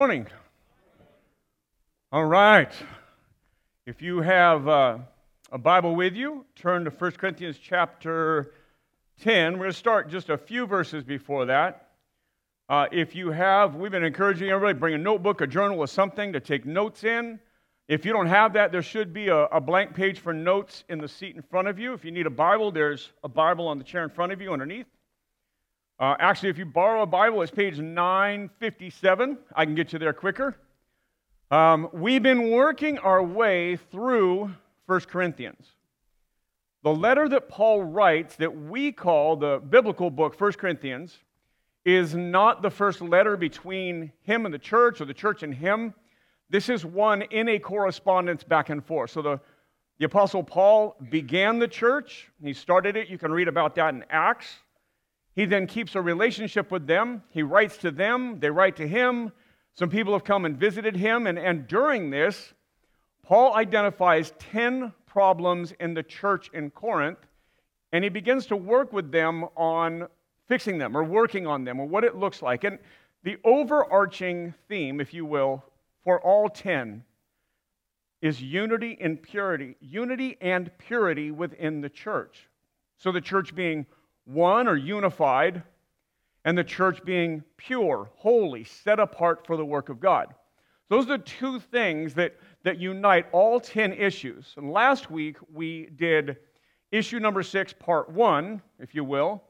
Morning. All right. If you have uh, a Bible with you, turn to 1 Corinthians chapter 10. We're going to start just a few verses before that. Uh, if you have, we've been encouraging everybody bring a notebook, a journal, or something to take notes in. If you don't have that, there should be a, a blank page for notes in the seat in front of you. If you need a Bible, there's a Bible on the chair in front of you underneath. Uh, actually, if you borrow a Bible, it's page 957. I can get you there quicker. Um, we've been working our way through 1 Corinthians. The letter that Paul writes, that we call the biblical book, 1 Corinthians, is not the first letter between him and the church or the church and him. This is one in a correspondence back and forth. So the, the Apostle Paul began the church, he started it. You can read about that in Acts. He then keeps a relationship with them. He writes to them, they write to him. Some people have come and visited him. And, and during this, Paul identifies 10 problems in the church in Corinth, and he begins to work with them on fixing them or working on them or what it looks like. And the overarching theme, if you will, for all 10 is unity and purity, unity and purity within the church. So the church being one or unified, and the church being pure, holy, set apart for the work of God. Those are the two things that, that unite all 10 issues. And last week we did issue number six, part one, if you will,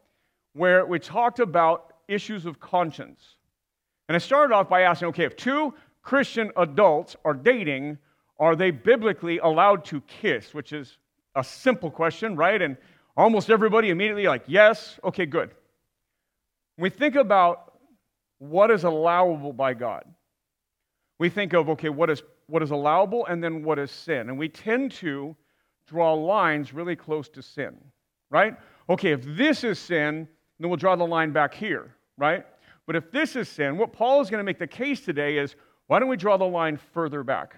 where we talked about issues of conscience. And I started off by asking okay, if two Christian adults are dating, are they biblically allowed to kiss? Which is a simple question, right? And almost everybody immediately like, yes, okay, good. We think about what is allowable by God, we think of, okay, what is, what is allowable and then what is sin. And we tend to draw lines really close to sin, right? Okay, if this is sin, then we'll draw the line back here, right? But if this is sin, what Paul is going to make the case today is why don't we draw the line further back?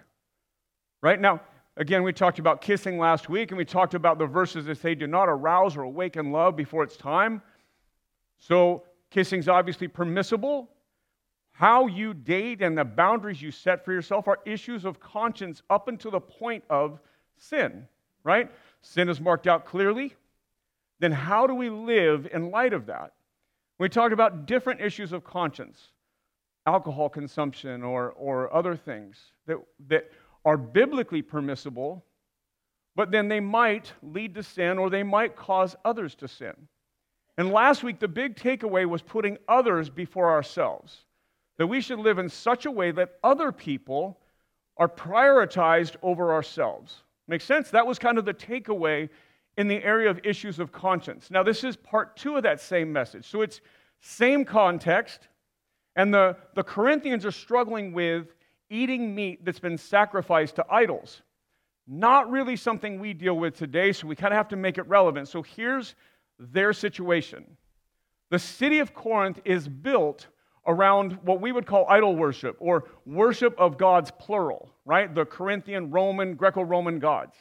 Right? Now, again, we talked about kissing last week, and we talked about the verses that say, do not arouse or awaken love before it's time. So, kissing's obviously permissible. How you date and the boundaries you set for yourself are issues of conscience up until the point of sin, right? Sin is marked out clearly. Then, how do we live in light of that? We talked about different issues of conscience alcohol consumption or, or other things that, that are biblically permissible, but then they might lead to sin or they might cause others to sin. And last week, the big takeaway was putting others before ourselves. That we should live in such a way that other people are prioritized over ourselves. Make sense? That was kind of the takeaway in the area of issues of conscience. Now, this is part two of that same message. So it's same context, and the, the Corinthians are struggling with eating meat that's been sacrificed to idols. Not really something we deal with today, so we kind of have to make it relevant. So here's their situation the city of Corinth is built around what we would call idol worship or worship of gods, plural, right? The Corinthian, Roman, Greco Roman gods.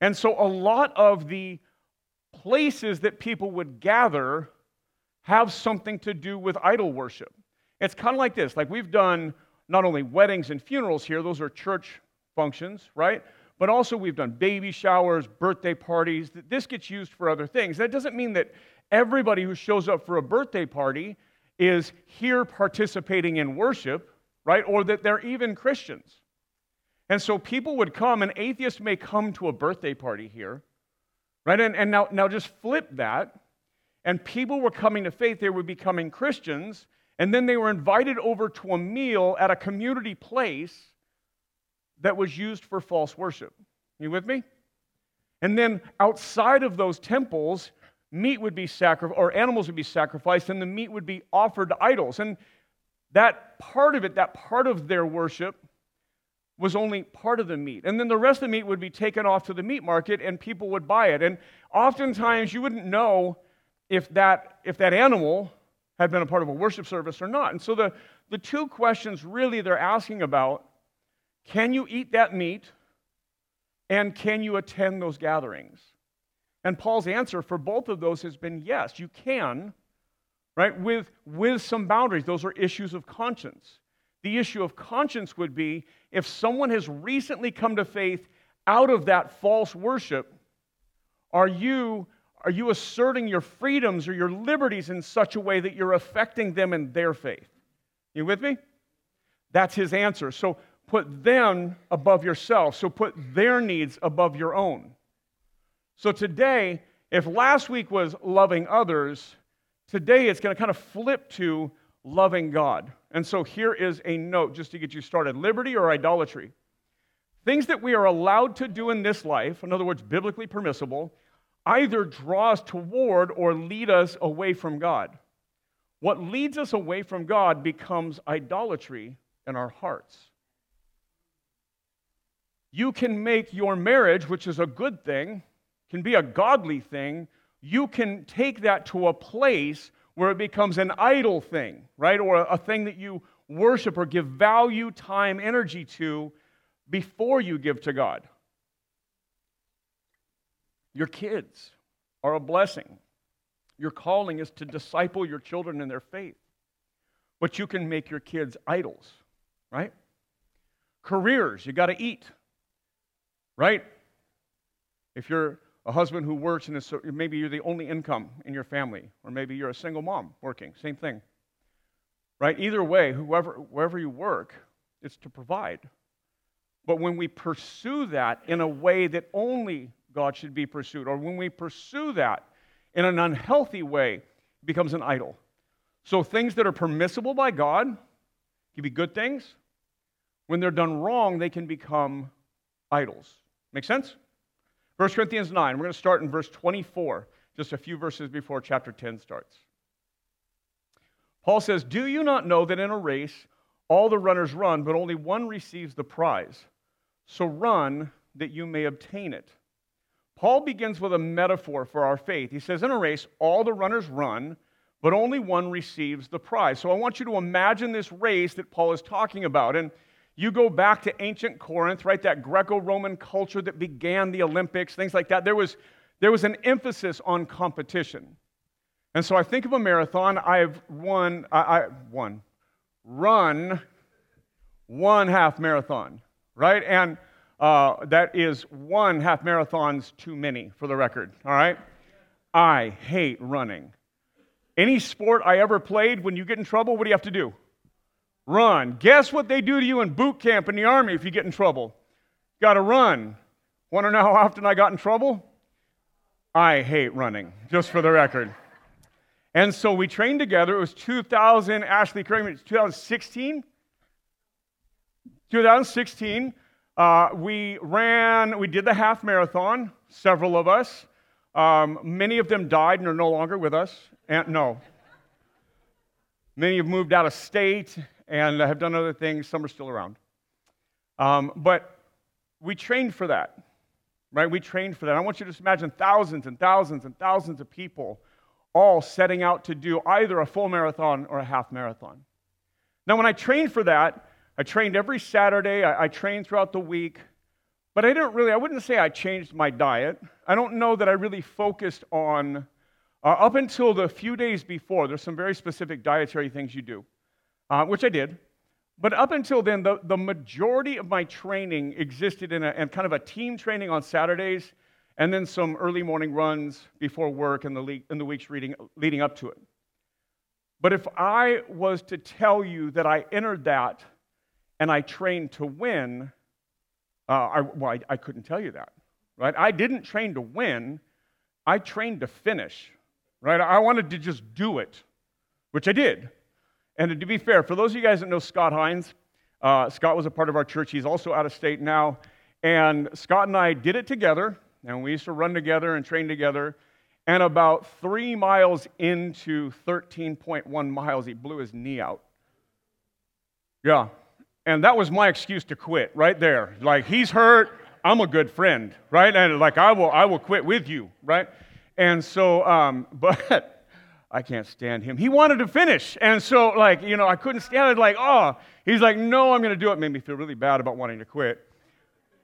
And so a lot of the places that people would gather have something to do with idol worship. It's kind of like this like we've done not only weddings and funerals here, those are church functions, right? But also we've done baby showers, birthday parties. This gets used for other things. That doesn't mean that everybody who shows up for a birthday party is here participating in worship, right? Or that they're even Christians. And so people would come, an atheist may come to a birthday party here, right? And, and now, now just flip that. And people were coming to faith, they were becoming Christians, and then they were invited over to a meal at a community place that was used for false worship. You with me? And then outside of those temples, meat would be sacrificed, or animals would be sacrificed, and the meat would be offered to idols. And that part of it, that part of their worship, was only part of the meat. And then the rest of the meat would be taken off to the meat market and people would buy it. And oftentimes you wouldn't know if that, if that animal had been a part of a worship service or not. And so the, the two questions really they're asking about can you eat that meat and can you attend those gatherings? And Paul's answer for both of those has been yes, you can, right, with, with some boundaries. Those are issues of conscience. The issue of conscience would be if someone has recently come to faith out of that false worship, are you, are you asserting your freedoms or your liberties in such a way that you're affecting them in their faith? You with me? That's his answer. So put them above yourself. So put their needs above your own. So today, if last week was loving others, today it's going to kind of flip to loving God. And so here is a note just to get you started liberty or idolatry. Things that we are allowed to do in this life, in other words, biblically permissible, either draw us toward or lead us away from God. What leads us away from God becomes idolatry in our hearts. You can make your marriage, which is a good thing, can be a godly thing, you can take that to a place where it becomes an idol thing, right? Or a thing that you worship or give value, time, energy to before you give to God. Your kids are a blessing. Your calling is to disciple your children in their faith. But you can make your kids idols, right? Careers, you got to eat, right? If you're a husband who works and maybe you're the only income in your family, or maybe you're a single mom working, same thing. Right? Either way, whoever, wherever you work, it's to provide. But when we pursue that in a way that only God should be pursued, or when we pursue that in an unhealthy way, it becomes an idol. So things that are permissible by God can be good things. When they're done wrong, they can become idols. Make sense? 1 Corinthians 9, we're going to start in verse 24, just a few verses before chapter 10 starts. Paul says, Do you not know that in a race all the runners run, but only one receives the prize? So run that you may obtain it. Paul begins with a metaphor for our faith. He says, In a race, all the runners run, but only one receives the prize. So I want you to imagine this race that Paul is talking about. And you go back to ancient Corinth, right? That Greco Roman culture that began the Olympics, things like that. There was, there was an emphasis on competition. And so I think of a marathon. I've won, I, I won, run one half marathon, right? And uh, that is one half marathons too many for the record, all right? I hate running. Any sport I ever played, when you get in trouble, what do you have to do? Run. Guess what they do to you in boot camp in the army if you get in trouble? Got to run. Want to know how often I got in trouble? I hate running, just for the record. And so we trained together. It was 2000, Ashley Kramer, 2016. 2016, uh, we ran, we did the half marathon, several of us. Um, many of them died and are no longer with us. And no. Many have moved out of state and have done other things. Some are still around. Um, but we trained for that, right? We trained for that. I want you to just imagine thousands and thousands and thousands of people all setting out to do either a full marathon or a half marathon. Now, when I trained for that, I trained every Saturday, I, I trained throughout the week, but I didn't really, I wouldn't say I changed my diet. I don't know that I really focused on, uh, up until the few days before, there's some very specific dietary things you do uh, which I did. But up until then, the, the majority of my training existed in, a, in kind of a team training on Saturdays and then some early morning runs before work in the, in the weeks reading, leading up to it. But if I was to tell you that I entered that and I trained to win, uh, I, well, I, I couldn't tell you that, right? I didn't train to win, I trained to finish, right? I wanted to just do it, which I did. And to be fair, for those of you guys that know Scott Hines, uh, Scott was a part of our church. He's also out of state now. And Scott and I did it together, and we used to run together and train together. And about three miles into 13.1 miles, he blew his knee out. Yeah. And that was my excuse to quit right there. Like, he's hurt. I'm a good friend, right? And like, I will, I will quit with you, right? And so, um, but I can't stand him. He wanted to finish. And so, like, you know, I couldn't stand it. Like, oh, he's like, no, I'm going to do it. Made me feel really bad about wanting to quit.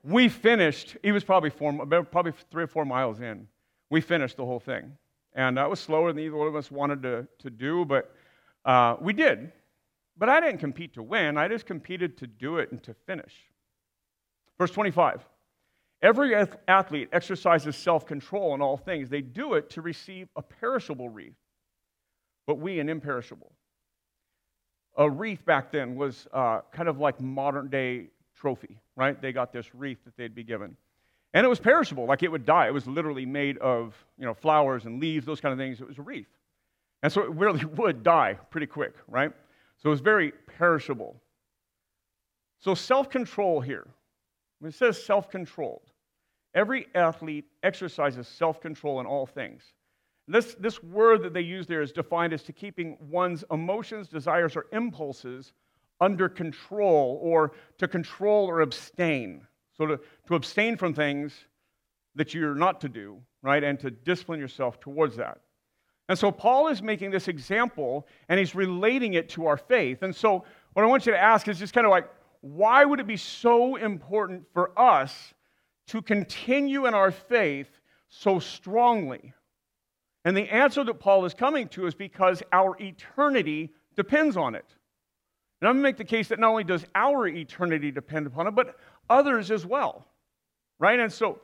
We finished. He was probably four, probably three or four miles in. We finished the whole thing. And that was slower than either one of us wanted to, to do, but uh, we did. But I didn't compete to win, I just competed to do it and to finish. Verse 25 Every athlete exercises self control in all things. They do it to receive a perishable wreath, but we an imperishable. A wreath back then was uh, kind of like modern day trophy, right? They got this wreath that they'd be given. And it was perishable, like it would die. It was literally made of you know, flowers and leaves, those kind of things. It was a wreath. And so it really would die pretty quick, right? So it was very perishable. So self control here. When it says self controlled, every athlete exercises self control in all things. This, this word that they use there is defined as to keeping one's emotions, desires, or impulses under control or to control or abstain. So to, to abstain from things that you're not to do, right, and to discipline yourself towards that. And so Paul is making this example and he's relating it to our faith. And so what I want you to ask is just kind of like, why would it be so important for us to continue in our faith so strongly? And the answer that Paul is coming to is because our eternity depends on it. And I'm going to make the case that not only does our eternity depend upon it, but others as well. Right? And so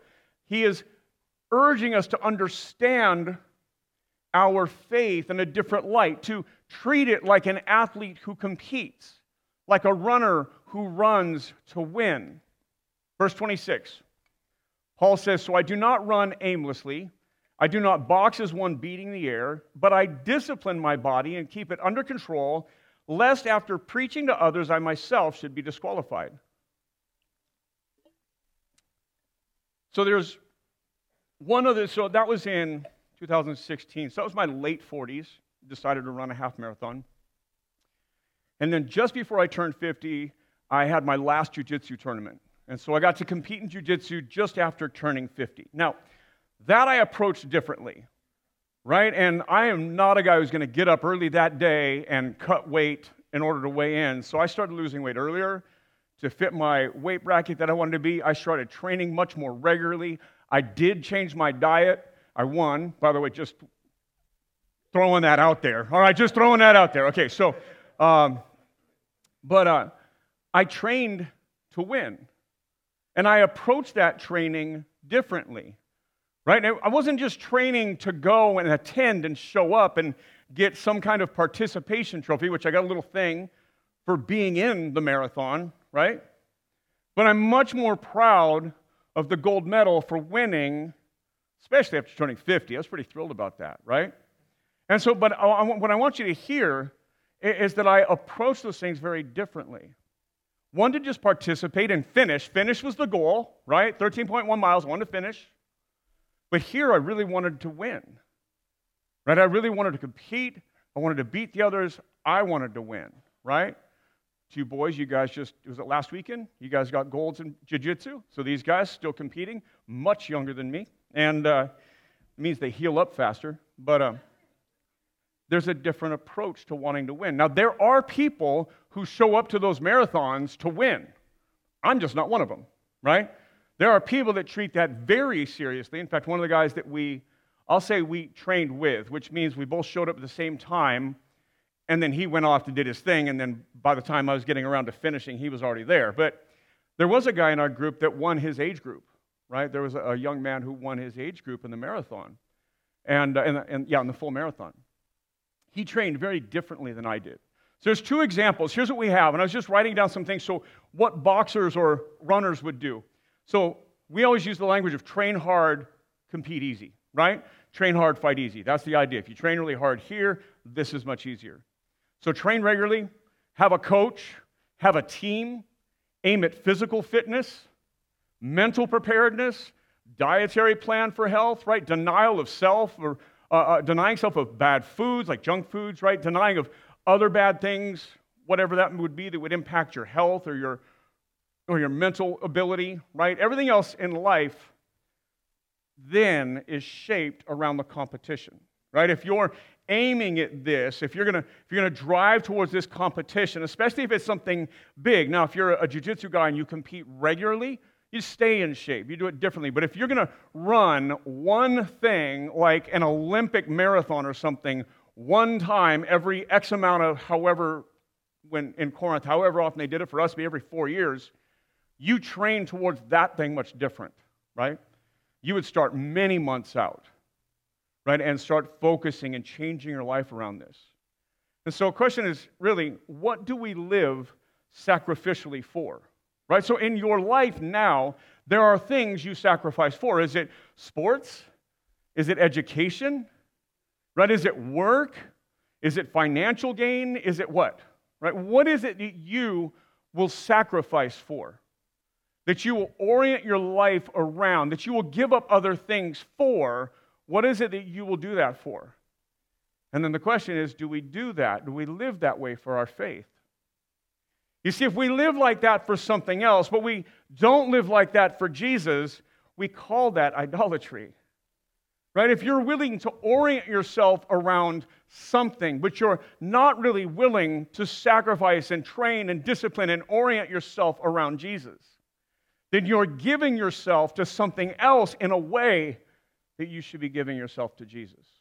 he is urging us to understand our faith in a different light, to treat it like an athlete who competes, like a runner who runs to win. Verse 26, Paul says, So I do not run aimlessly. I do not box as one beating the air, but I discipline my body and keep it under control lest after preaching to others I myself should be disqualified. So there's one other, so that was in 2016. So that was my late 40s, decided to run a half marathon. And then just before I turned 50, I had my last jiu-jitsu tournament. And so I got to compete in jiu-jitsu just after turning 50. Now, that I approached differently right? And I am not a guy who's going to get up early that day and cut weight in order to weigh in. So I started losing weight earlier to fit my weight bracket that I wanted to be. I started training much more regularly. I did change my diet. I won, by the way, just throwing that out there. All right, just throwing that out there. Okay, so, um, but uh, I trained to win. And I approached that training differently. Right? I wasn't just training to go and attend and show up and get some kind of participation trophy, which I got a little thing for being in the marathon, right? But I'm much more proud of the gold medal for winning, especially after turning 50. I was pretty thrilled about that, right? And so, but what I want you to hear is that I approach those things very differently. One to just participate and finish. Finish was the goal, right? 13.1 miles, one to finish. But here I really wanted to win. Right? I really wanted to compete. I wanted to beat the others. I wanted to win, right? Two boys, you guys just, was it last weekend? You guys got golds in jiu jitsu. So these guys still competing, much younger than me. And uh, it means they heal up faster. But uh, there's a different approach to wanting to win. Now, there are people who show up to those marathons to win. I'm just not one of them, right? There are people that treat that very seriously. In fact, one of the guys that we, I'll say we trained with, which means we both showed up at the same time, and then he went off and did his thing, and then by the time I was getting around to finishing, he was already there. But there was a guy in our group that won his age group, right? There was a young man who won his age group in the marathon, and, uh, and, and yeah, in the full marathon. He trained very differently than I did. So there's two examples. Here's what we have, and I was just writing down some things. So what boxers or runners would do. So we always use the language of train hard, compete easy, right? Train hard, fight easy. That's the idea. If you train really hard here, this is much easier. So train regularly, have a coach, have a team, aim at physical fitness, mental preparedness, dietary plan for health, right? Denial of self or uh, uh, denying self of bad foods like junk foods, right? Denying of other bad things, whatever that would be that would impact your health or your or your mental ability, right? Everything else in life then is shaped around the competition, right? If you're aiming at this, if you're gonna if you're gonna drive towards this competition, especially if it's something big. Now, if you're a jiu-jitsu guy and you compete regularly, you stay in shape. You do it differently. But if you're gonna run one thing like an Olympic marathon or something one time every X amount of however when in Corinth, however often they did it for us, be every four years, you train towards that thing much different, right? You would start many months out, right, and start focusing and changing your life around this. And so, the question is really, what do we live sacrificially for? Right? So, in your life now, there are things you sacrifice for. Is it sports? Is it education? Right? Is it work? Is it financial gain? Is it what? Right? What is it that you will sacrifice for? That you will orient your life around, that you will give up other things for? What is it that you will do that for? And then the question is do we do that? Do we live that way for our faith? You see, if we live like that for something else, but we don't live like that for Jesus, we call that idolatry. Right? If you're willing to orient yourself around something, but you're not really willing to sacrifice and train and discipline and orient yourself around Jesus, then you're giving yourself to something else in a way that you should be giving yourself to Jesus.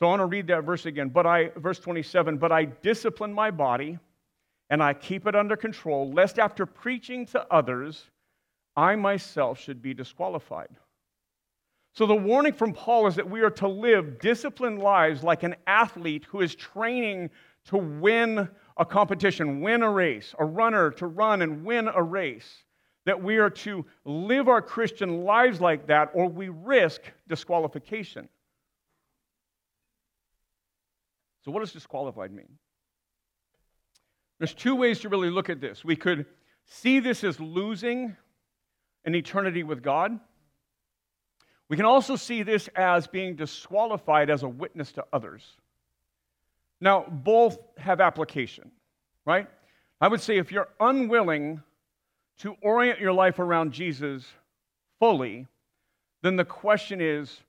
So I want to read that verse again. But I, verse 27, but I discipline my body and I keep it under control, lest after preaching to others, I myself should be disqualified. So the warning from Paul is that we are to live disciplined lives like an athlete who is training to win a competition, win a race, a runner to run and win a race. That we are to live our Christian lives like that, or we risk disqualification. So, what does disqualified mean? There's two ways to really look at this. We could see this as losing an eternity with God. We can also see this as being disqualified as a witness to others. Now, both have application, right? I would say if you're unwilling to orient your life around Jesus fully, then the question is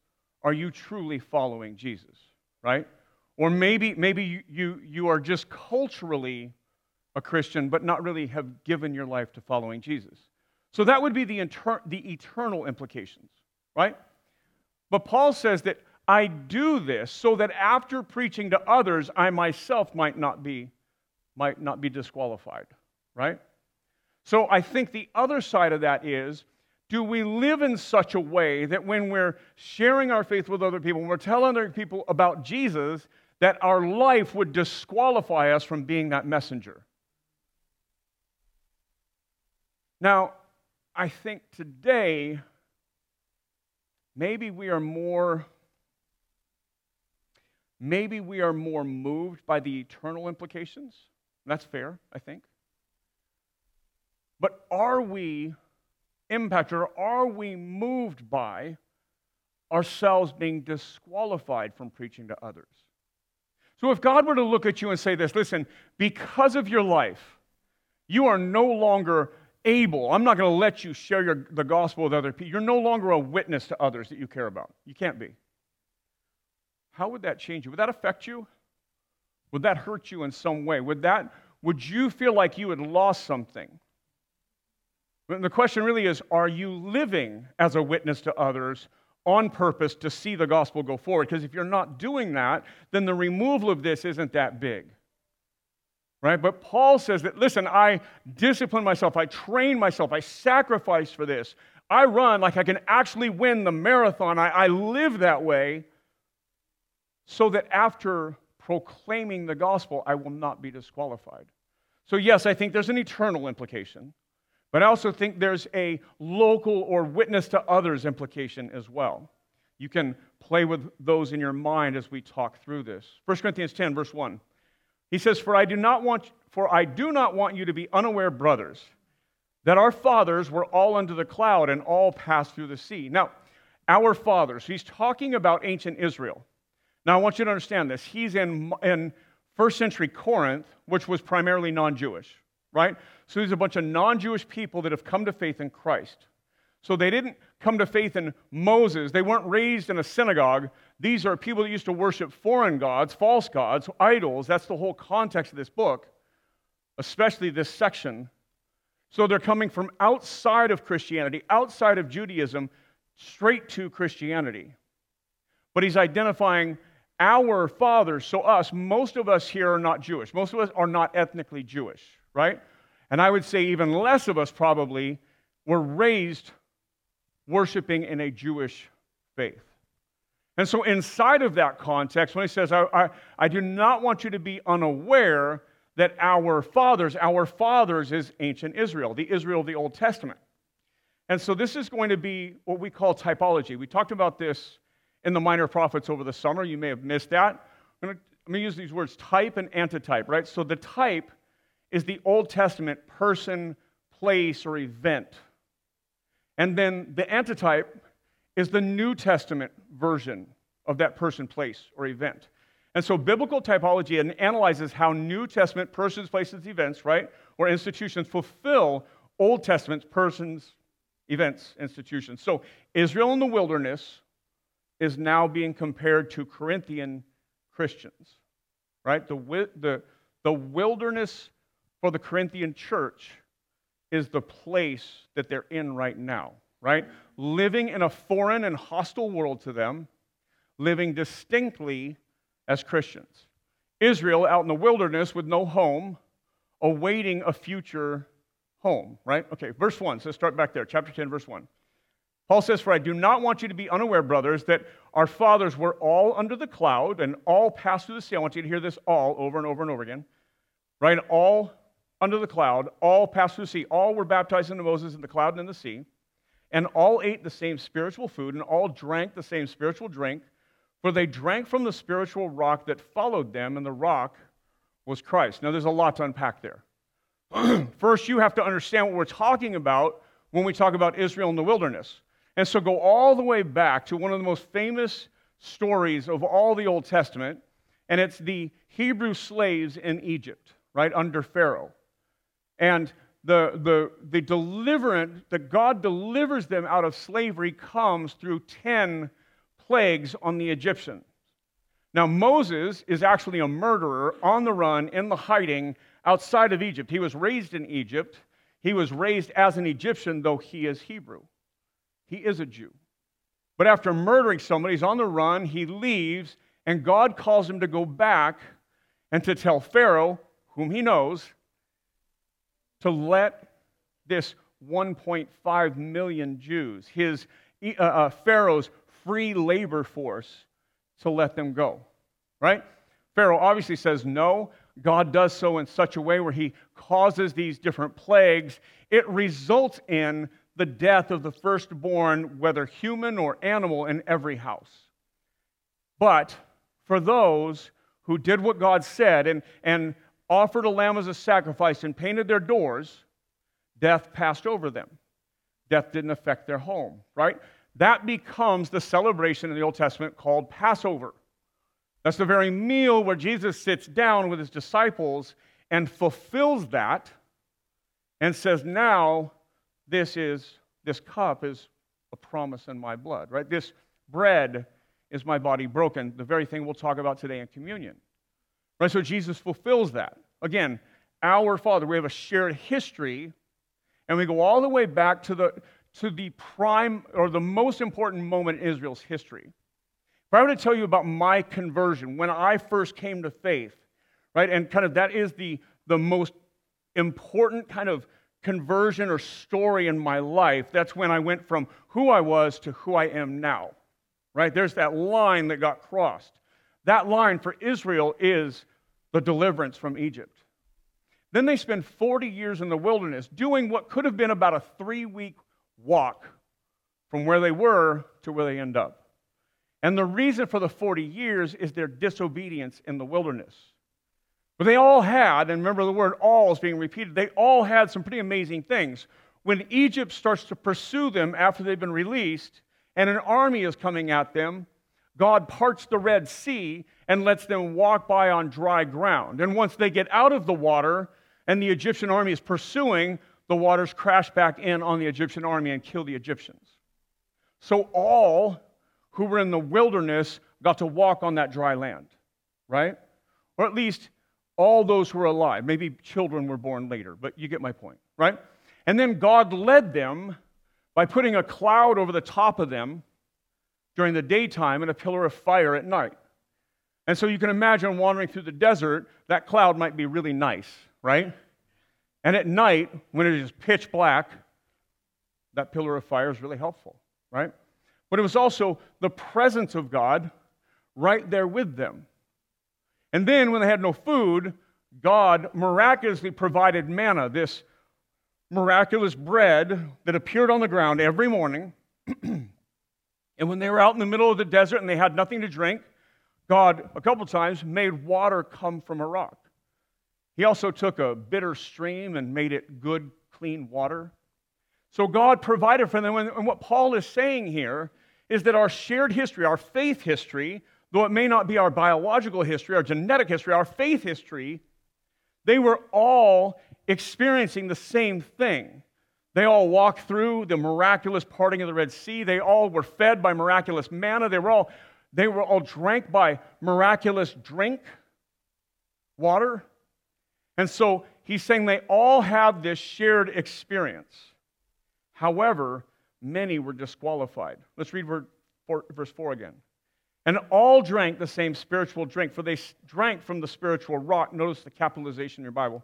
are you truly following Jesus, right? Or maybe, maybe you, you, are just culturally a Christian, but not really have given your life to following Jesus. So that would be the, inter- the eternal implications, right? But Paul says that I do this so that after preaching to others, I myself might not be, might not be disqualified, right? So I think the other side of that is do we live in such a way that when we're sharing our faith with other people, when we're telling other people about Jesus, that our life would disqualify us from being that messenger. Now, I think today, maybe we are more maybe we are more moved by the eternal implications. That's fair i think. But are we impacted or are we moved by ourselves being disqualified from preaching to others so if God were to look at you and say this, listen, because of your life, you are no longer able, I'm not going to let you share your, the gospel with other people. You're no longer a witness to others that you care about. You can't be. How would that change you? Would that affect you? Would that hurt you in some way? Would that would you feel like you had lost something? the question really is are you living as a witness to others on purpose to see the gospel go forward. Because if you're not doing that, then the removal of this isn't that big. Right? But Paul says that, listen, I discipline myself, I train myself, I sacrifice for this. I run like I can actually win the marathon. I, I live that way so that after proclaiming the gospel, I will not be disqualified. So, yes, I think there's an eternal implication. But I also think there's a local or witness to others implication as well. You can play with those in your mind as we talk through this. 1 Corinthians 10, verse 1. He says, For I do not want, for I do not want you to be unaware, brothers, that our fathers were all under the cloud and all passed through the sea. Now, our fathers, he's talking about ancient Israel. Now, I want you to understand this. He's in, in first century Corinth, which was primarily non Jewish right? So there's a bunch of non Jewish people that have come to faith in Christ. So they didn't come to faith in Moses. They weren't raised in a synagogue. These are people that used to worship foreign gods, false gods, idols. That's the whole context of this book, especially this section. So they're coming from outside of Christianity, outside of Judaism, straight to Christianity. But he's identifying our fathers, so us, most of us here are not Jewish. Most of us are not ethnically Jewish, right? And I would say even less of us probably were raised worshiping in a Jewish faith. And so, inside of that context, when he says, I, I, I, do not want you to be unaware that our fathers, our fathers is ancient Israel, the Israel of the Old Testament. And so, this is going to be what we call typology. We talked about this in the Minor Prophets over the summer. You may have missed that. I'm going, to, use these words type and antitype, right? So, the type is the Old Testament person, place, or event. And then the antitype is the New Testament version of that person, place, or event. And so biblical typology analyzes how New Testament persons, places, events, right, or institutions fulfill Old Testament persons, events, institutions. So Israel in the wilderness is now being compared to Corinthian Christians, right? The, the, the wilderness for the Corinthian church is the place that they're in right now, right? Living in a foreign and hostile world to them, living distinctly as Christians. Israel out in the wilderness with no home, awaiting a future home, right? Okay, verse 1. So let's start back there, chapter 10, verse 1. Paul says, For I do not want you to be unaware, brothers, that our fathers were all under the cloud and all passed through the sea. I want you to hear this all over and over and over again. Right? All under the cloud, all passed through the sea. All were baptized into Moses in the cloud and in the sea. And all ate the same spiritual food, and all drank the same spiritual drink, for they drank from the spiritual rock that followed them, and the rock was Christ. Now, there's a lot to unpack there. First, you have to understand what we're talking about when we talk about Israel in the wilderness. And so, go all the way back to one of the most famous stories of all the Old Testament, and it's the Hebrew slaves in Egypt, right, under Pharaoh. And the, the, the deliverance that God delivers them out of slavery comes through 10 plagues on the Egyptians. Now, Moses is actually a murderer on the run, in the hiding outside of Egypt. He was raised in Egypt. He was raised as an Egyptian, though he is Hebrew. He is a Jew. But after murdering somebody, he's on the run, he leaves, and God calls him to go back and to tell Pharaoh, whom he knows, to let this 1.5 million Jews, his uh, uh, Pharaoh's free labor force, to let them go. Right? Pharaoh obviously says no. God does so in such a way where he causes these different plagues. It results in the death of the firstborn, whether human or animal, in every house. But for those who did what God said and, and offered a lamb as a sacrifice and painted their doors, death passed over them. Death didn't affect their home, right? That becomes the celebration in the Old Testament called Passover. That's the very meal where Jesus sits down with his disciples and fulfills that and says, Now, this is this cup is a promise in my blood, right? This bread is my body broken, the very thing we'll talk about today in communion. Right? So Jesus fulfills that. Again, our Father, we have a shared history, and we go all the way back to the, to the prime or the most important moment in Israel's history. If I were to tell you about my conversion, when I first came to faith, right, and kind of that is the, the most important kind of conversion or story in my life, that's when I went from who I was to who I am now, right? There's that line that got crossed. That line for Israel is the deliverance from Egypt. Then they spend 40 years in the wilderness doing what could have been about a three week walk from where they were to where they end up. And the reason for the 40 years is their disobedience in the wilderness. But they all had, and remember the word all is being repeated, they all had some pretty amazing things. When Egypt starts to pursue them after they've been released, and an army is coming at them, God parts the Red Sea and lets them walk by on dry ground. And once they get out of the water and the Egyptian army is pursuing, the waters crash back in on the Egyptian army and kill the Egyptians. So all who were in the wilderness got to walk on that dry land, right? Or at least all those who were alive. Maybe children were born later, but you get my point, right? And then God led them by putting a cloud over the top of them during the daytime and a pillar of fire at night. And so you can imagine wandering through the desert, that cloud might be really nice, right? And at night, when it is pitch black, that pillar of fire is really helpful, right? But it was also the presence of God right there with them. And then when they had no food, God miraculously provided manna, this miraculous bread that appeared on the ground every morning. and when they were out in the middle of the desert and they had nothing to drink, God, a couple times, made water come from a rock. He also took a bitter stream and made it good, clean water. So God provided for them. And what Paul is saying here is that our shared history, our faith history, though it may not be our biological history, our genetic history, our faith history, they were all experiencing the same thing. They all walked through the miraculous parting of the Red Sea. They all were fed by miraculous manna. They were all, they were all drank by miraculous drink, water. And so he's saying they all have this shared experience. However, many were disqualified. Let's read verse 4 again. And all drank the same spiritual drink, for they drank from the spiritual rock. Notice the capitalization in your Bible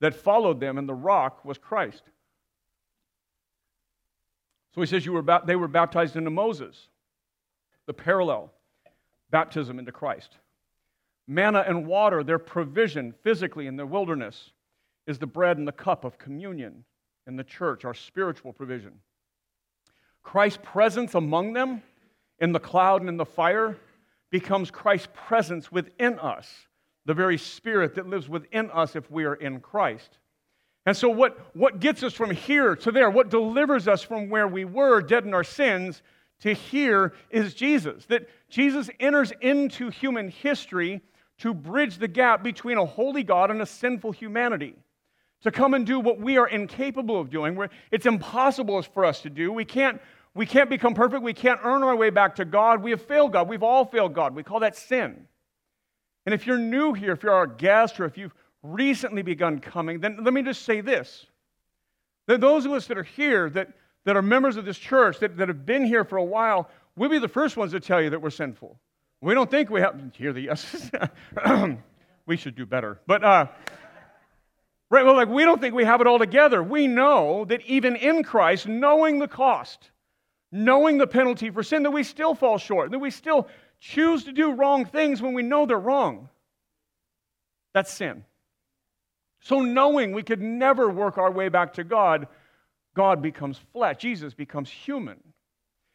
that followed them, and the rock was Christ. So he says you were about, they were baptized into Moses, the parallel baptism into Christ. Manna and water, their provision physically in the wilderness, is the bread and the cup of communion in the church, our spiritual provision. Christ's presence among them in the cloud and in the fire becomes Christ's presence within us, the very spirit that lives within us if we are in Christ. And so, what, what gets us from here to there, what delivers us from where we were, dead in our sins, to here is Jesus. That Jesus enters into human history to bridge the gap between a holy God and a sinful humanity. To come and do what we are incapable of doing, where it's impossible for us to do. We can't we can't become perfect. We can't earn our way back to God. We have failed God. We've all failed God. We call that sin. And if you're new here, if you're our guest, or if you've recently begun coming, then let me just say this. That those of us that are here, that, that are members of this church, that, that have been here for a while, we'll be the first ones to tell you that we're sinful. We don't think we have, hear the yes. we should do better. But, uh, right, well, like we don't think we have it all together. We know that even in Christ, knowing the cost, knowing the penalty for sin, that we still fall short, that we still choose to do wrong things when we know they're wrong. That's sin. So, knowing we could never work our way back to God, God becomes flesh. Jesus becomes human.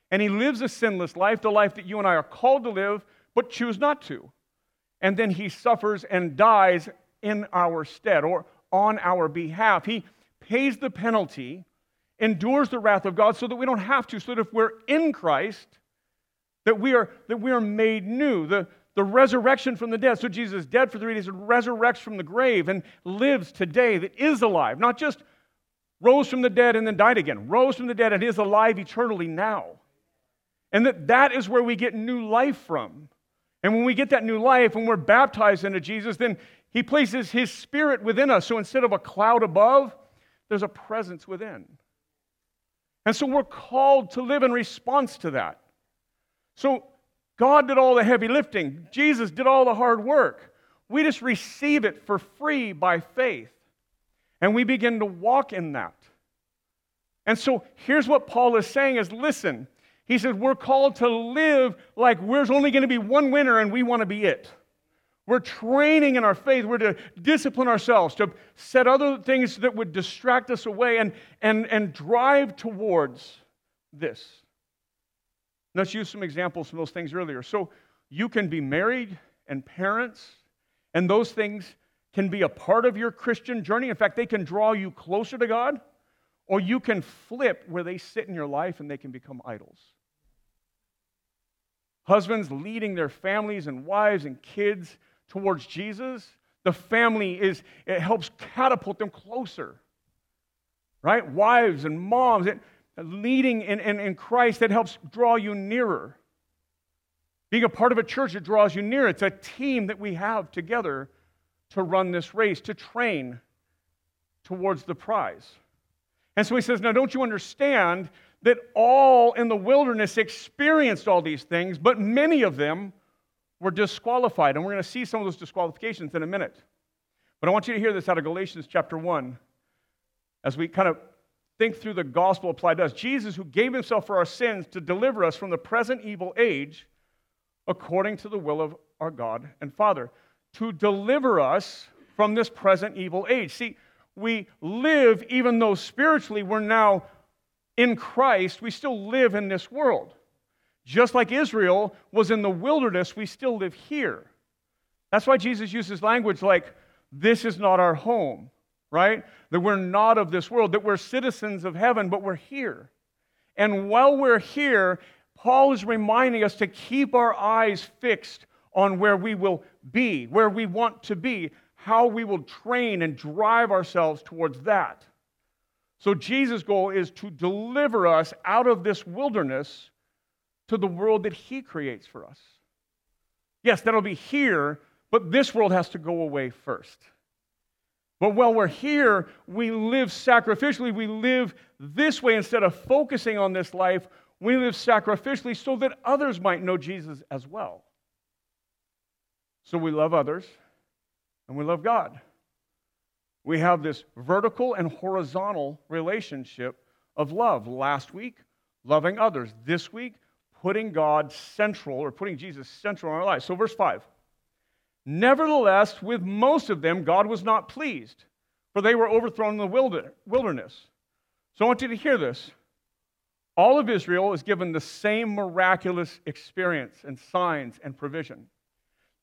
And he lives a sinless life, the life that you and I are called to live, but choose not to. And then he suffers and dies in our stead or on our behalf. He pays the penalty endures the wrath of God so that we don't have to, so that if we're in Christ, that we are, that we are made new. The, the resurrection from the dead. So Jesus is dead for three days and resurrects from the grave and lives today, that is alive. Not just rose from the dead and then died again, rose from the dead and is alive eternally now. And that that is where we get new life from. And when we get that new life, when we're baptized into Jesus, then he places his spirit within us. So instead of a cloud above, there's a presence within. And so we're called to live in response to that. So God did all the heavy lifting, Jesus did all the hard work. We just receive it for free by faith. And we begin to walk in that. And so here's what Paul is saying is listen, he says we're called to live like there's only going to be one winner and we want to be it. We're training in our faith. We're to discipline ourselves, to set other things that would distract us away and, and, and drive towards this. Let's use some examples from those things earlier. So, you can be married and parents, and those things can be a part of your Christian journey. In fact, they can draw you closer to God, or you can flip where they sit in your life and they can become idols. Husbands leading their families and wives and kids towards Jesus, the family is, it helps catapult them closer. Right? Wives and moms, it, leading in, in, in Christ that helps draw you nearer. Being a part of a church that draws you near. It's a team that we have together to run this race, to train towards the prize. And so he says, Now, don't you understand that all in the wilderness experienced all these things, but many of them were disqualified. And we're going to see some of those disqualifications in a minute. But I want you to hear this out of Galatians chapter 1 as we kind of think through the gospel applied to us. Jesus, who gave himself for our sins to deliver us from the present evil age, according to the will of our God and Father, to deliver us from this present evil age. See, we live, even though spiritually we're now in Christ, we still live in this world. Just like Israel was in the wilderness, we still live here. That's why Jesus uses language like, this is not our home, right? That we're not of this world, that we're citizens of heaven, but we're here. And while we're here, Paul is reminding us to keep our eyes fixed on where we will be, where we want to be, how we will train and drive ourselves towards that. So, Jesus' goal is to deliver us out of this wilderness to the world that He creates for us. Yes, that'll be here, but this world has to go away first. But while we're here, we live sacrificially. We live this way instead of focusing on this life. We live sacrificially so that others might know Jesus as well. So we love others and we love God. We have this vertical and horizontal relationship of love. Last week, loving others. This week, putting God central or putting Jesus central in our lives. So, verse 5 Nevertheless, with most of them, God was not pleased, for they were overthrown in the wilderness. So, I want you to hear this. All of Israel is given the same miraculous experience and signs and provision.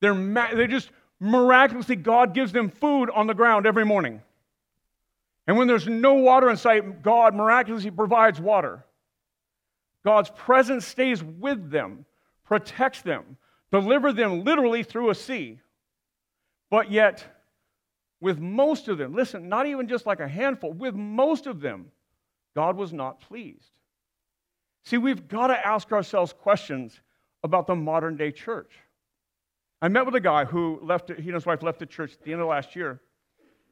They're, ma- they just miraculously, God gives them food on the ground every morning. And when there's no water in sight, God miraculously provides water. God's presence stays with them, protects them, delivers them literally through a sea. But yet, with most of them, listen, not even just like a handful, with most of them, God was not pleased. See, we've got to ask ourselves questions about the modern day church. I met with a guy who left, he and his wife left the church at the end of last year,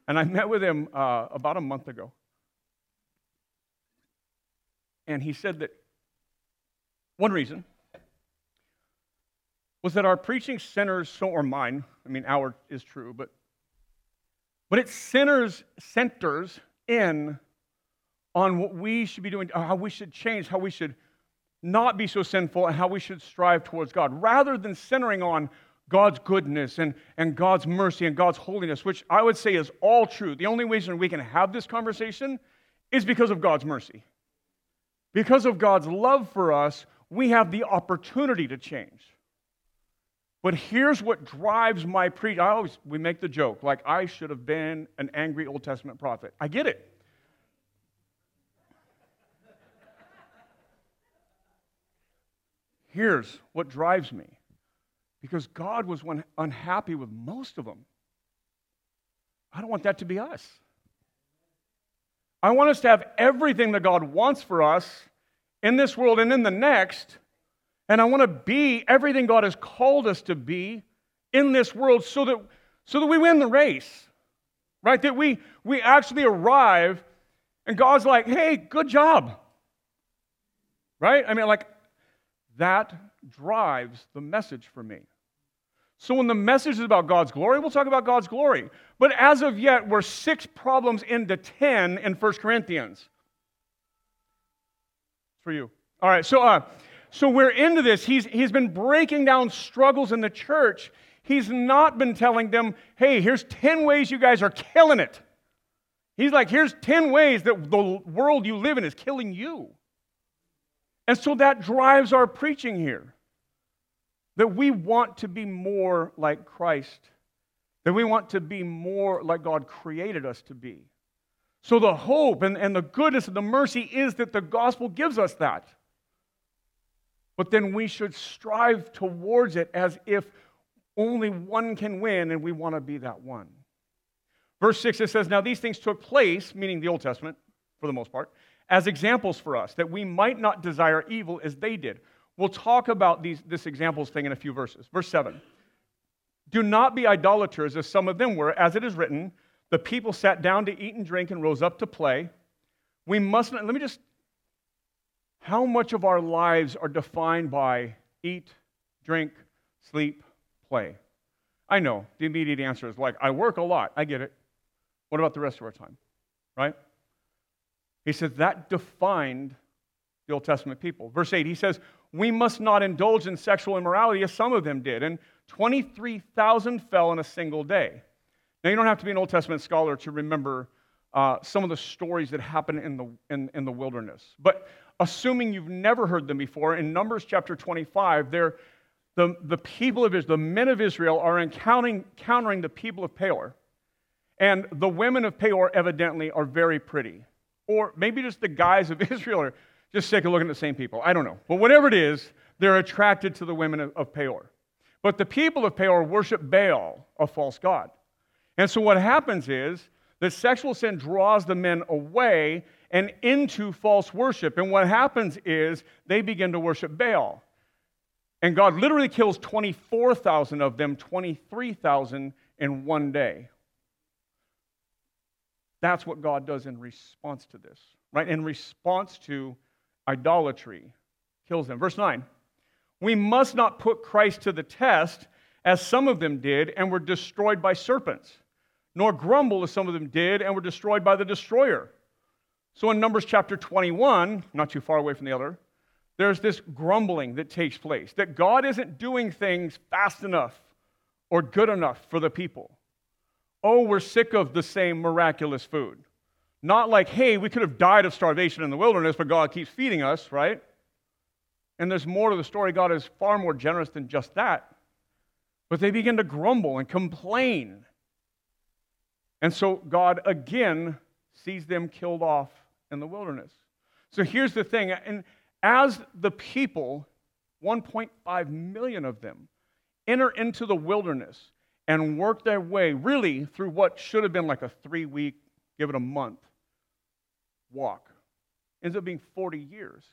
and I met with him uh, about a month ago. And he said that one reason was that our preaching centers, so or mine, I mean, our is true, but but it centers centers in on what we should be doing, how we should change, how we should not be so sinful, and how we should strive towards God, rather than centering on God's goodness and, and God's mercy and God's holiness, which I would say is all true. The only reason we can have this conversation is because of God's mercy. Because of God's love for us, we have the opportunity to change. But here's what drives my preach. I always we make the joke like I should have been an angry Old Testament prophet. I get it. Here's what drives me because God was unhappy with most of them. I don't want that to be us. I want us to have everything that God wants for us in this world and in the next. And I want to be everything God has called us to be in this world so that, so that we win the race, right? That we, we actually arrive and God's like, hey, good job, right? I mean, like, that drives the message for me. So when the message is about God's glory, we'll talk about God's glory. But as of yet, we're six problems into 10 in 1 Corinthians. It's for you. All right, so, uh, so we're into this. He's, he's been breaking down struggles in the church. He's not been telling them, hey, here's 10 ways you guys are killing it. He's like, here's 10 ways that the world you live in is killing you. And so that drives our preaching here that we want to be more like Christ, that we want to be more like God created us to be. So the hope and, and the goodness and the mercy is that the gospel gives us that. But then we should strive towards it as if only one can win and we want to be that one. Verse 6 it says, Now these things took place, meaning the Old Testament for the most part, as examples for us, that we might not desire evil as they did. We'll talk about these, this examples thing in a few verses. Verse 7 Do not be idolaters as some of them were, as it is written, the people sat down to eat and drink and rose up to play. We must not, let me just, how much of our lives are defined by eat, drink, sleep, play. I know the immediate answer is like, I work a lot. I get it. What about the rest of our time? Right? He says that defined the Old Testament people. Verse 8, he says, We must not indulge in sexual immorality as some of them did. And 23,000 fell in a single day. Now, you don't have to be an Old Testament scholar to remember uh, some of the stories that happen in the, in, in the wilderness. But assuming you've never heard them before, in Numbers chapter 25, they're, the, the people of Israel, the men of Israel, are encountering, encountering the people of Peor. And the women of Peor evidently are very pretty. Or maybe just the guys of Israel are just sick of looking at the same people. I don't know. But whatever it is, they're attracted to the women of, of Peor. But the people of Peor worship Baal, a false god. And so what happens is that sexual sin draws the men away and into false worship. And what happens is they begin to worship Baal. And God literally kills 24,000 of them, 23,000 in one day. That's what God does in response to this, right? In response to idolatry, kills them. Verse 9 We must not put Christ to the test, as some of them did, and were destroyed by serpents, nor grumble as some of them did, and were destroyed by the destroyer. So in Numbers chapter 21, not too far away from the other, there's this grumbling that takes place that God isn't doing things fast enough or good enough for the people. Oh, we're sick of the same miraculous food. Not like, hey, we could have died of starvation in the wilderness, but God keeps feeding us, right? And there's more to the story. God is far more generous than just that. But they begin to grumble and complain. And so God again sees them killed off in the wilderness. So here's the thing. And as the people, 1.5 million of them, enter into the wilderness and work their way really through what should have been like a three week, give it a month walk, ends up being 40 years.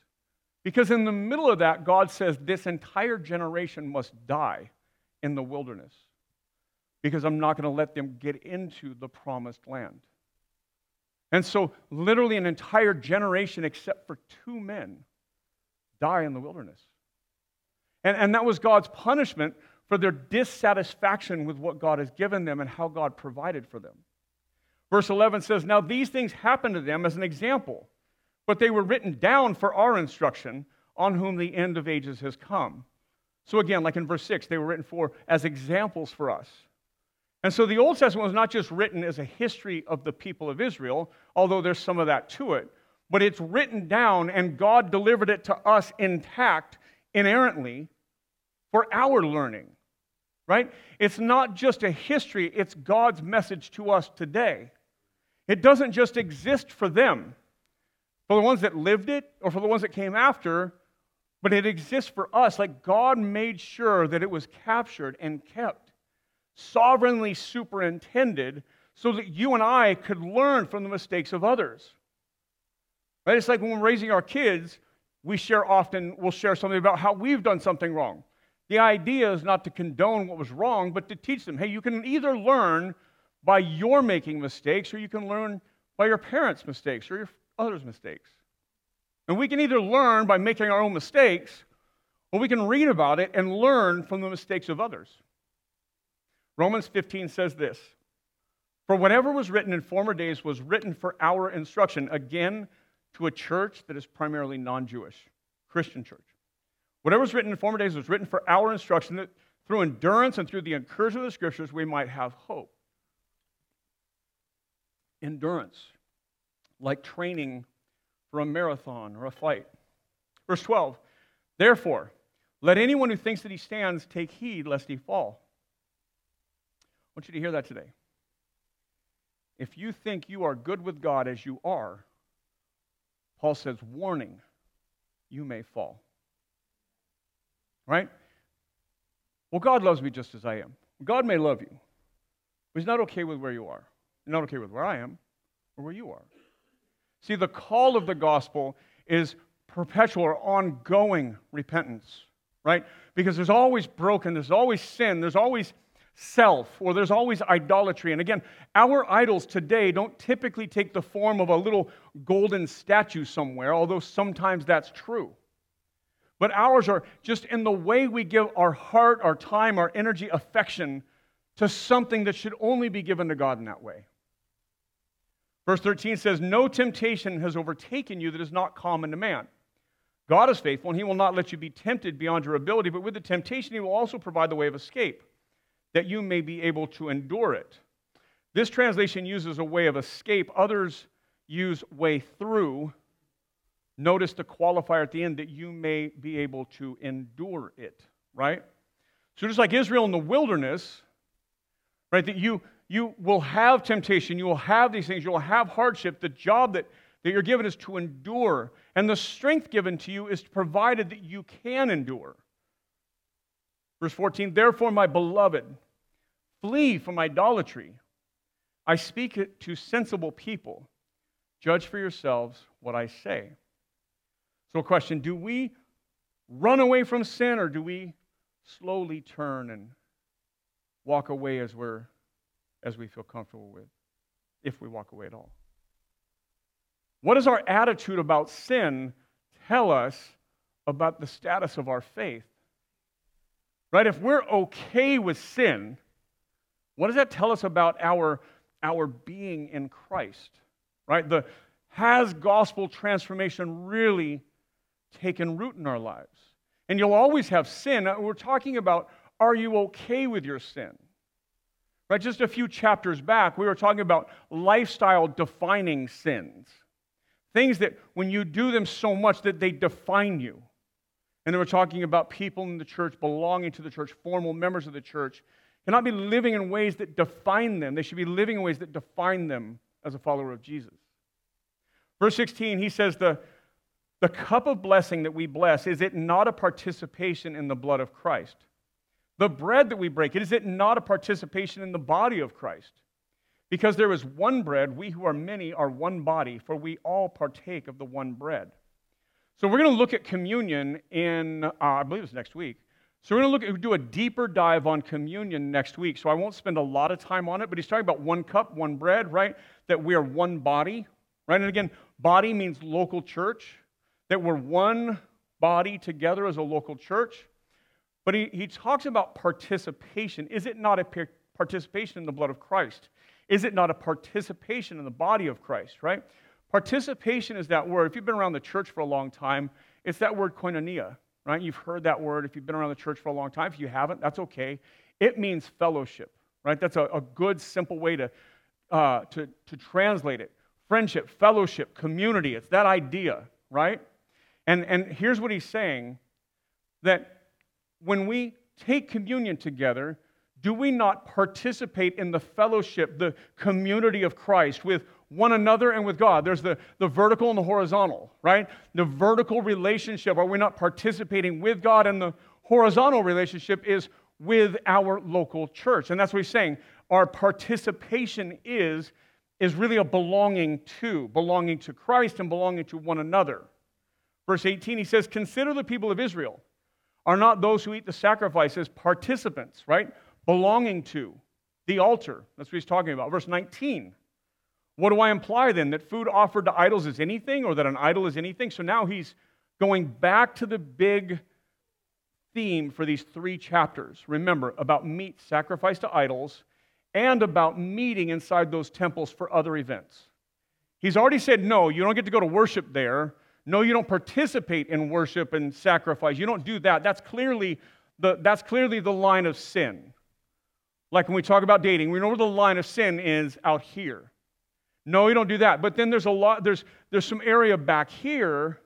Because in the middle of that, God says this entire generation must die in the wilderness because I'm not going to let them get into the promised land. And so, literally, an entire generation, except for two men, die in the wilderness. And, and that was God's punishment for their dissatisfaction with what God has given them and how God provided for them. Verse 11 says, Now these things happened to them as an example, but they were written down for our instruction, on whom the end of ages has come. So again, like in verse 6, they were written for as examples for us. And so the Old Testament was not just written as a history of the people of Israel, although there's some of that to it, but it's written down and God delivered it to us intact, inerrantly, for our learning. Right? It's not just a history, it's God's message to us today. It doesn't just exist for them, for the ones that lived it or for the ones that came after, but it exists for us. Like God made sure that it was captured and kept sovereignly superintended so that you and I could learn from the mistakes of others. Right? It's like when we're raising our kids, we share often, we'll share something about how we've done something wrong. The idea is not to condone what was wrong, but to teach them hey, you can either learn by your making mistakes or you can learn by your parents' mistakes or your others' mistakes. And we can either learn by making our own mistakes or we can read about it and learn from the mistakes of others. Romans 15 says this For whatever was written in former days was written for our instruction, again, to a church that is primarily non Jewish, Christian church. Whatever was written in former days was written for our instruction, that through endurance and through the encouragement of the scriptures we might have hope. Endurance, like training for a marathon or a fight. Verse 12 Therefore, let anyone who thinks that he stands take heed lest he fall want you to hear that today. If you think you are good with God as you are, Paul says, warning, you may fall. Right? Well, God loves me just as I am. God may love you, but He's not okay with where you are. He's not okay with where I am or where you are. See, the call of the gospel is perpetual or ongoing repentance, right? Because there's always broken, there's always sin, there's always self, or there's always idolatry. And again, our idols today don't typically take the form of a little golden statue somewhere, although sometimes that's true. but ours are just in the way we give our heart, our time, our energy, affection to something that should only be given to God in that way. Verse 13 says, No temptation has overtaken you that is not common to man. God is faithful, and he will not let you be tempted beyond your ability, but with the temptation, he will also provide the way of escape, that you may be able to endure it. This translation uses a way of escape, others use way through. Notice the qualifier at the end that you may be able to endure it, right? So, just like Israel in the wilderness, right, that you, you will have temptation, you will have these things, you will have hardship. The job that, that you're given is to endure, and the strength given to you is provided that you can endure. Verse 14, therefore, my beloved, flee from idolatry. I speak it to sensible people. Judge for yourselves what I say. So, a question do we run away from sin or do we slowly turn and walk away as, we're, as we feel comfortable with, if we walk away at all? What does our attitude about sin tell us about the status of our faith? Right? If we're okay with sin, what does that tell us about our, our being in Christ? Right? The has gospel transformation really taken root in our lives? And you'll always have sin. Uh, we're talking about are you okay with your sin? Right? Just a few chapters back, we were talking about lifestyle defining sins. Things that when you do them so much that they define you. And then we're talking about people in the church belonging to the church, formal members of the church, cannot be living in ways that define them. They should be living in ways that define them as a follower of Jesus. Verse 16, he says, the, the cup of blessing that we bless, is it not a participation in the blood of Christ? The bread that we break, is it not a participation in the body of Christ? Because there is one bread, we who are many are one body, for we all partake of the one bread. So we're going to look at communion in, uh, I believe it's next week. So we're going to look do a deeper dive on communion next week. So I won't spend a lot of time on it, but he's talking about one cup, one bread, right? That we are one body, right? And again, body means local church, that we're one body together as a local church. But he, he talks about participation. Is it not a participation in the blood of Christ? Is it not a participation in the body of Christ, right? Participation is that word. If you've been around the church for a long time, it's that word koinonia, right? You've heard that word if you've been around the church for a long time. If you haven't, that's okay. It means fellowship, right? That's a, a good, simple way to, uh, to, to translate it. Friendship, fellowship, community. It's that idea, right? And, and here's what he's saying that when we take communion together, do we not participate in the fellowship, the community of Christ with one another and with God? There's the, the vertical and the horizontal, right? The vertical relationship, are we not participating with God? And the horizontal relationship is with our local church. And that's what he's saying. Our participation is, is really a belonging to, belonging to Christ and belonging to one another. Verse 18, he says, Consider the people of Israel. Are not those who eat the sacrifices participants, right? belonging to, the altar. That's what he's talking about. Verse 19. What do I imply then? That food offered to idols is anything or that an idol is anything? So now he's going back to the big theme for these three chapters. Remember, about meat sacrificed to idols and about meeting inside those temples for other events. He's already said, no, you don't get to go to worship there. No, you don't participate in worship and sacrifice. You don't do that. That's clearly the, that's clearly the line of sin. Like when we talk about dating, we know where the line of sin is out here. No, you don't do that. But then there's a lot, there's, there's some area back here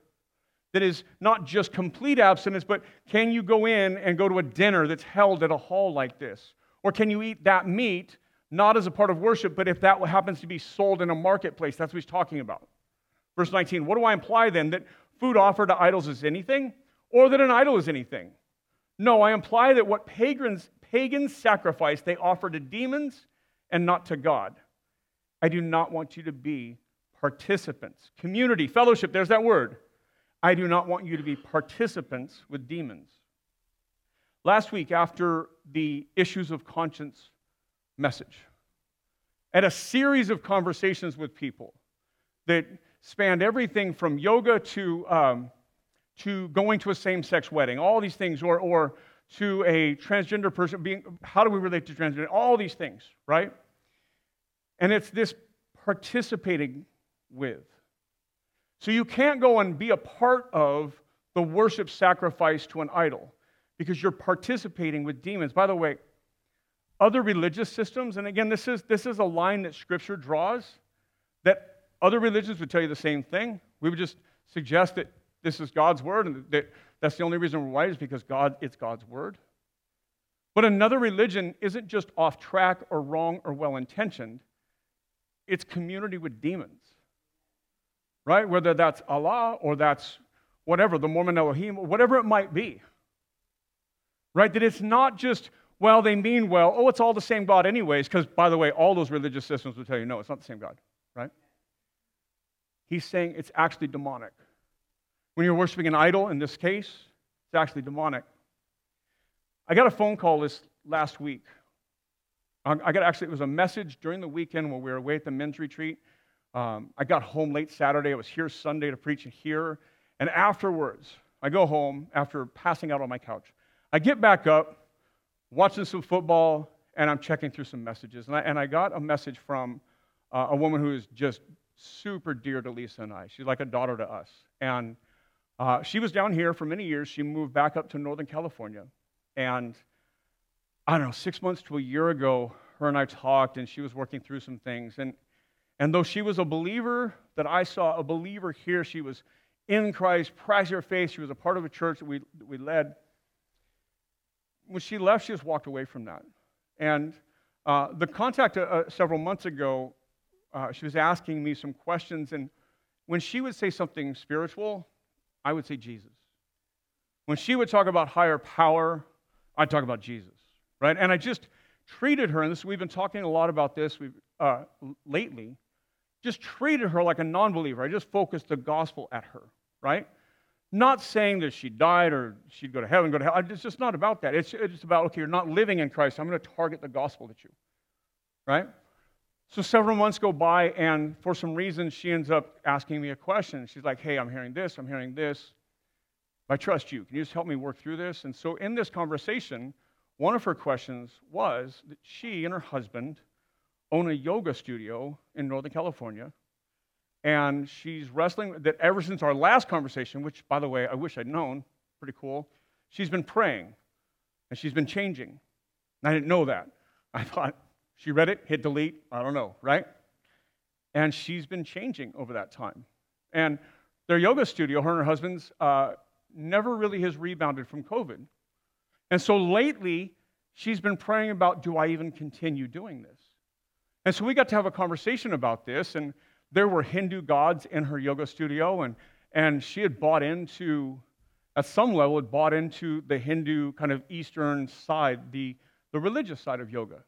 that is not just complete abstinence, but can you go in and go to a dinner that's held at a hall like this? Or can you eat that meat, not as a part of worship, but if that happens to be sold in a marketplace? That's what he's talking about. Verse 19, what do I imply then? That food offered to idols is anything? Or that an idol is anything? No, I imply that what pagans, pagans sacrifice they offer to demons and not to God. I do not want you to be participants. Community, fellowship, there's that word. I do not want you to be participants with demons. Last week, after the issues of conscience message, at a series of conversations with people that spanned everything from yoga to, um, to going to a same sex wedding, all these things, or, or to a transgender person being, how do we relate to transgender? All these things, right? And it's this participating with. So you can't go and be a part of the worship sacrifice to an idol because you're participating with demons. By the way, other religious systems, and again, this is, this is a line that Scripture draws, that other religions would tell you the same thing. We would just suggest that this is God's word and that that's the only reason we're right is because God, it's God's word. But another religion isn't just off track or wrong or well intentioned, it's community with demons, right? Whether that's Allah or that's whatever, the Mormon Elohim, or whatever it might be, right? That it's not just, well, they mean well, oh, it's all the same God, anyways, because by the way, all those religious systems will tell you, no, it's not the same God, right? He's saying it's actually demonic. When you're worshiping an idol, in this case, it's actually demonic. I got a phone call this last week. I got actually, it was a message during the weekend when we were away at the men's retreat. Um, I got home late Saturday. I was here Sunday to preach here. And afterwards, I go home after passing out on my couch. I get back up, watching some football, and I'm checking through some messages. And I, and I got a message from uh, a woman who is just super dear to Lisa and I. She's like a daughter to us. And uh, she was down here for many years. She moved back up to Northern California. And I don't know, six months to a year ago, her and I talked, and she was working through some things. And, and though she was a believer that I saw, a believer here, she was in Christ, practicing her faith, she was a part of a church that we, that we led. When she left, she just walked away from that. And uh, the contact uh, uh several months ago, uh, she was asking me some questions, and when she would say something spiritual, I would say Jesus. When she would talk about higher power, I'd talk about Jesus, right? And I just treated her, and this we've been talking a lot about this uh, lately. Just treated her like a non-believer. I just focused the gospel at her, right? Not saying that she died or she'd go to heaven, go to hell. It's just not about that. It's, it's about okay, you're not living in Christ. I'm going to target the gospel at you, right? So several months go by, and for some reason, she ends up asking me a question. She's like, Hey, I'm hearing this, I'm hearing this. I trust you. Can you just help me work through this? And so, in this conversation, one of her questions was that she and her husband own a yoga studio in Northern California. And she's wrestling that ever since our last conversation, which, by the way, I wish I'd known, pretty cool, she's been praying and she's been changing. And I didn't know that. I thought, she read it, hit delete, I don't know, right? And she's been changing over that time. And their yoga studio, her and her husband's, uh, never really has rebounded from COVID. And so lately, she's been praying about do I even continue doing this? And so we got to have a conversation about this, and there were Hindu gods in her yoga studio, and, and she had bought into, at some level, had bought into the Hindu kind of Eastern side, the, the religious side of yoga.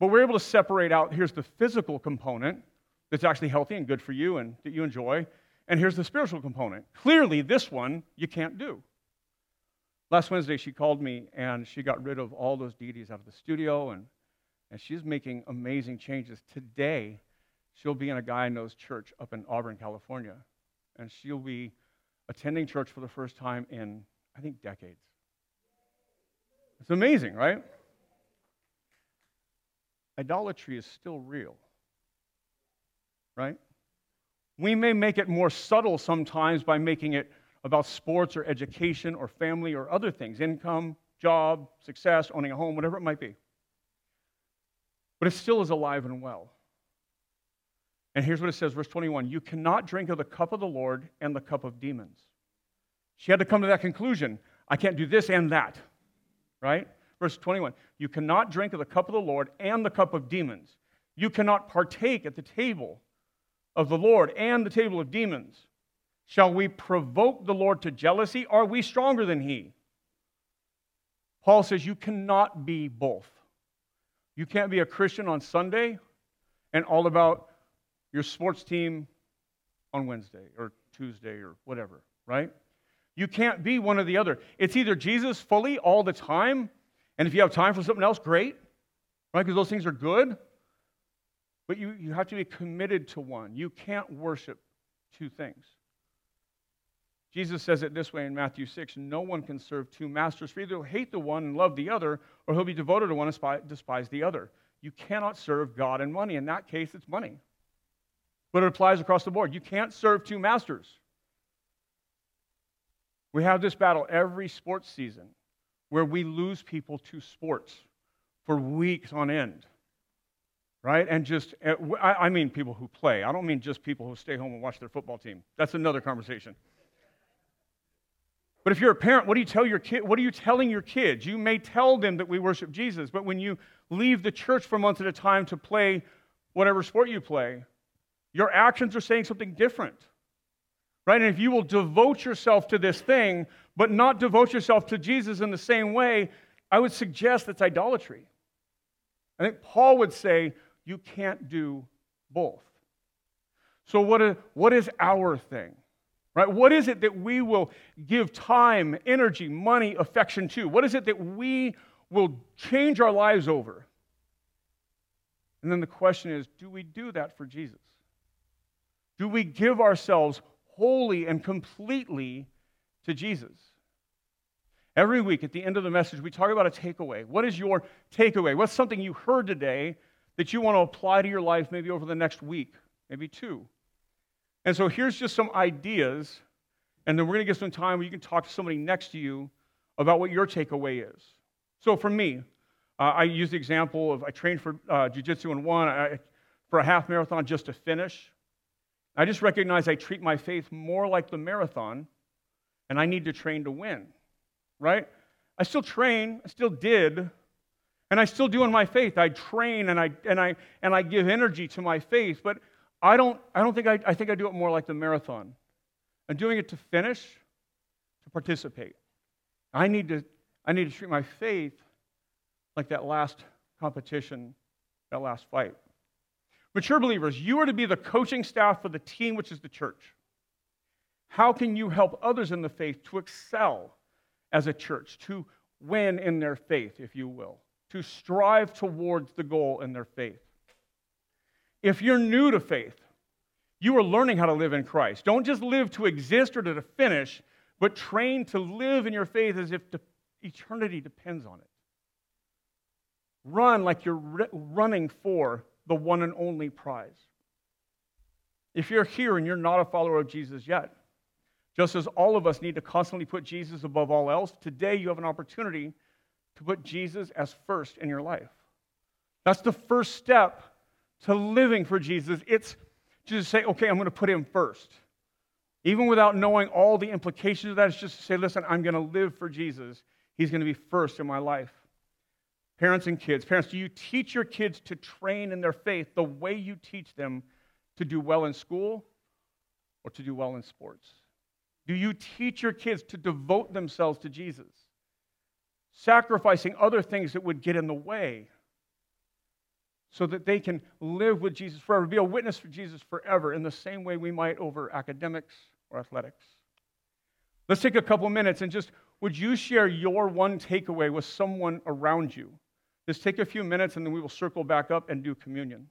But we're able to separate out here's the physical component that's actually healthy and good for you and that you enjoy, and here's the spiritual component. Clearly, this one you can't do. Last Wednesday, she called me and she got rid of all those deities out of the studio, and, and she's making amazing changes. Today, she'll be in a guy knows church up in Auburn, California, and she'll be attending church for the first time in, I think, decades. It's amazing, right? idolatry is still real. Right? We may make it more subtle sometimes by making it about sports or education or family or other things income, job, success, owning a home, whatever it might be. But it still is alive and well. And here's what it says, verse 21 You cannot drink of the cup of the Lord and the cup of demons. She had to come to that conclusion. I can't do this and that, right? Verse 21 You cannot drink of the cup of the Lord and the cup of demons. You cannot partake at the table of the Lord and the table of demons. Shall we provoke the Lord to jealousy? Are we stronger than he? Paul says you cannot be both. You can't be a Christian on Sunday and all about your sports team on Wednesday or Tuesday or whatever, right? You can't be one or the other. It's either Jesus fully all the time and if you have time for something else, great, right? Because those things are good. But you, you have to be committed to one. You can't worship two things. Jesus says it this way in Matthew 6 No one can serve two masters, for either he'll hate the one and love the other, or he'll be devoted to one and despise the other. You cannot serve God and money. In that case, it's money. But it applies across the board. You can't serve two masters. We have this battle every sports season where we lose people to sports for weeks on end. Right? And just, eh, I mean people who play. I don't mean just people who stay home and watch their football team. That's another conversation. But if you're a parent, what do you tell your kid? What are you telling your kids? You may tell them that we worship Jesus, but when you leave the church for months at a time to play whatever sport you play, your actions are saying something different. Right? And if you will devote yourself to this thing, but not devote yourself to Jesus in the same way, I would suggest that's idolatry. I think Paul would say you can't do both. So, what is, what is our thing? Right? What is it that we will give time, energy, money, affection to? What is it that we will change our lives over? And then the question is do we do that for Jesus? Do we give ourselves wholly and completely to Jesus? Every week at the end of the message, we talk about a takeaway. What is your takeaway? What's something you heard today that you want to apply to your life maybe over the next week, maybe two? And so here's just some ideas, and then we're going to get some time where you can talk to somebody next to you about what your takeaway is. So for me, uh, I use the example of I trained for uh, jiu-jitsu in one, I, for a half marathon just to finish. I just recognize I treat my faith more like the marathon, and I need to train to win, right? I still train, I still did, and I still do in my faith. I train and I, and I, and I give energy to my faith, but I don't, I don't think I, I think I do it more like the marathon. I'm doing it to finish, to participate. I need to, I need to treat my faith like that last competition, that last fight. Mature believers, you are to be the coaching staff for the team, which is the church. How can you help others in the faith to excel as a church, to win in their faith, if you will, to strive towards the goal in their faith? If you're new to faith, you are learning how to live in Christ. Don't just live to exist or to finish, but train to live in your faith as if eternity depends on it. Run like you're running for the one and only prize. If you're here and you're not a follower of Jesus yet, just as all of us need to constantly put Jesus above all else, today you have an opportunity to put Jesus as first in your life. That's the first step to living for Jesus, it's just to say, okay, I'm going to put him first. Even without knowing all the implications of that, it's just to say, listen, I'm going to live for Jesus. He's going to be first in my life. Parents and kids, parents, do you teach your kids to train in their faith the way you teach them to do well in school or to do well in sports? Do you teach your kids to devote themselves to Jesus, sacrificing other things that would get in the way? So that they can live with Jesus forever, be a witness for Jesus forever in the same way we might over academics or athletics. Let's take a couple minutes and just would you share your one takeaway with someone around you? Just take a few minutes and then we will circle back up and do communion.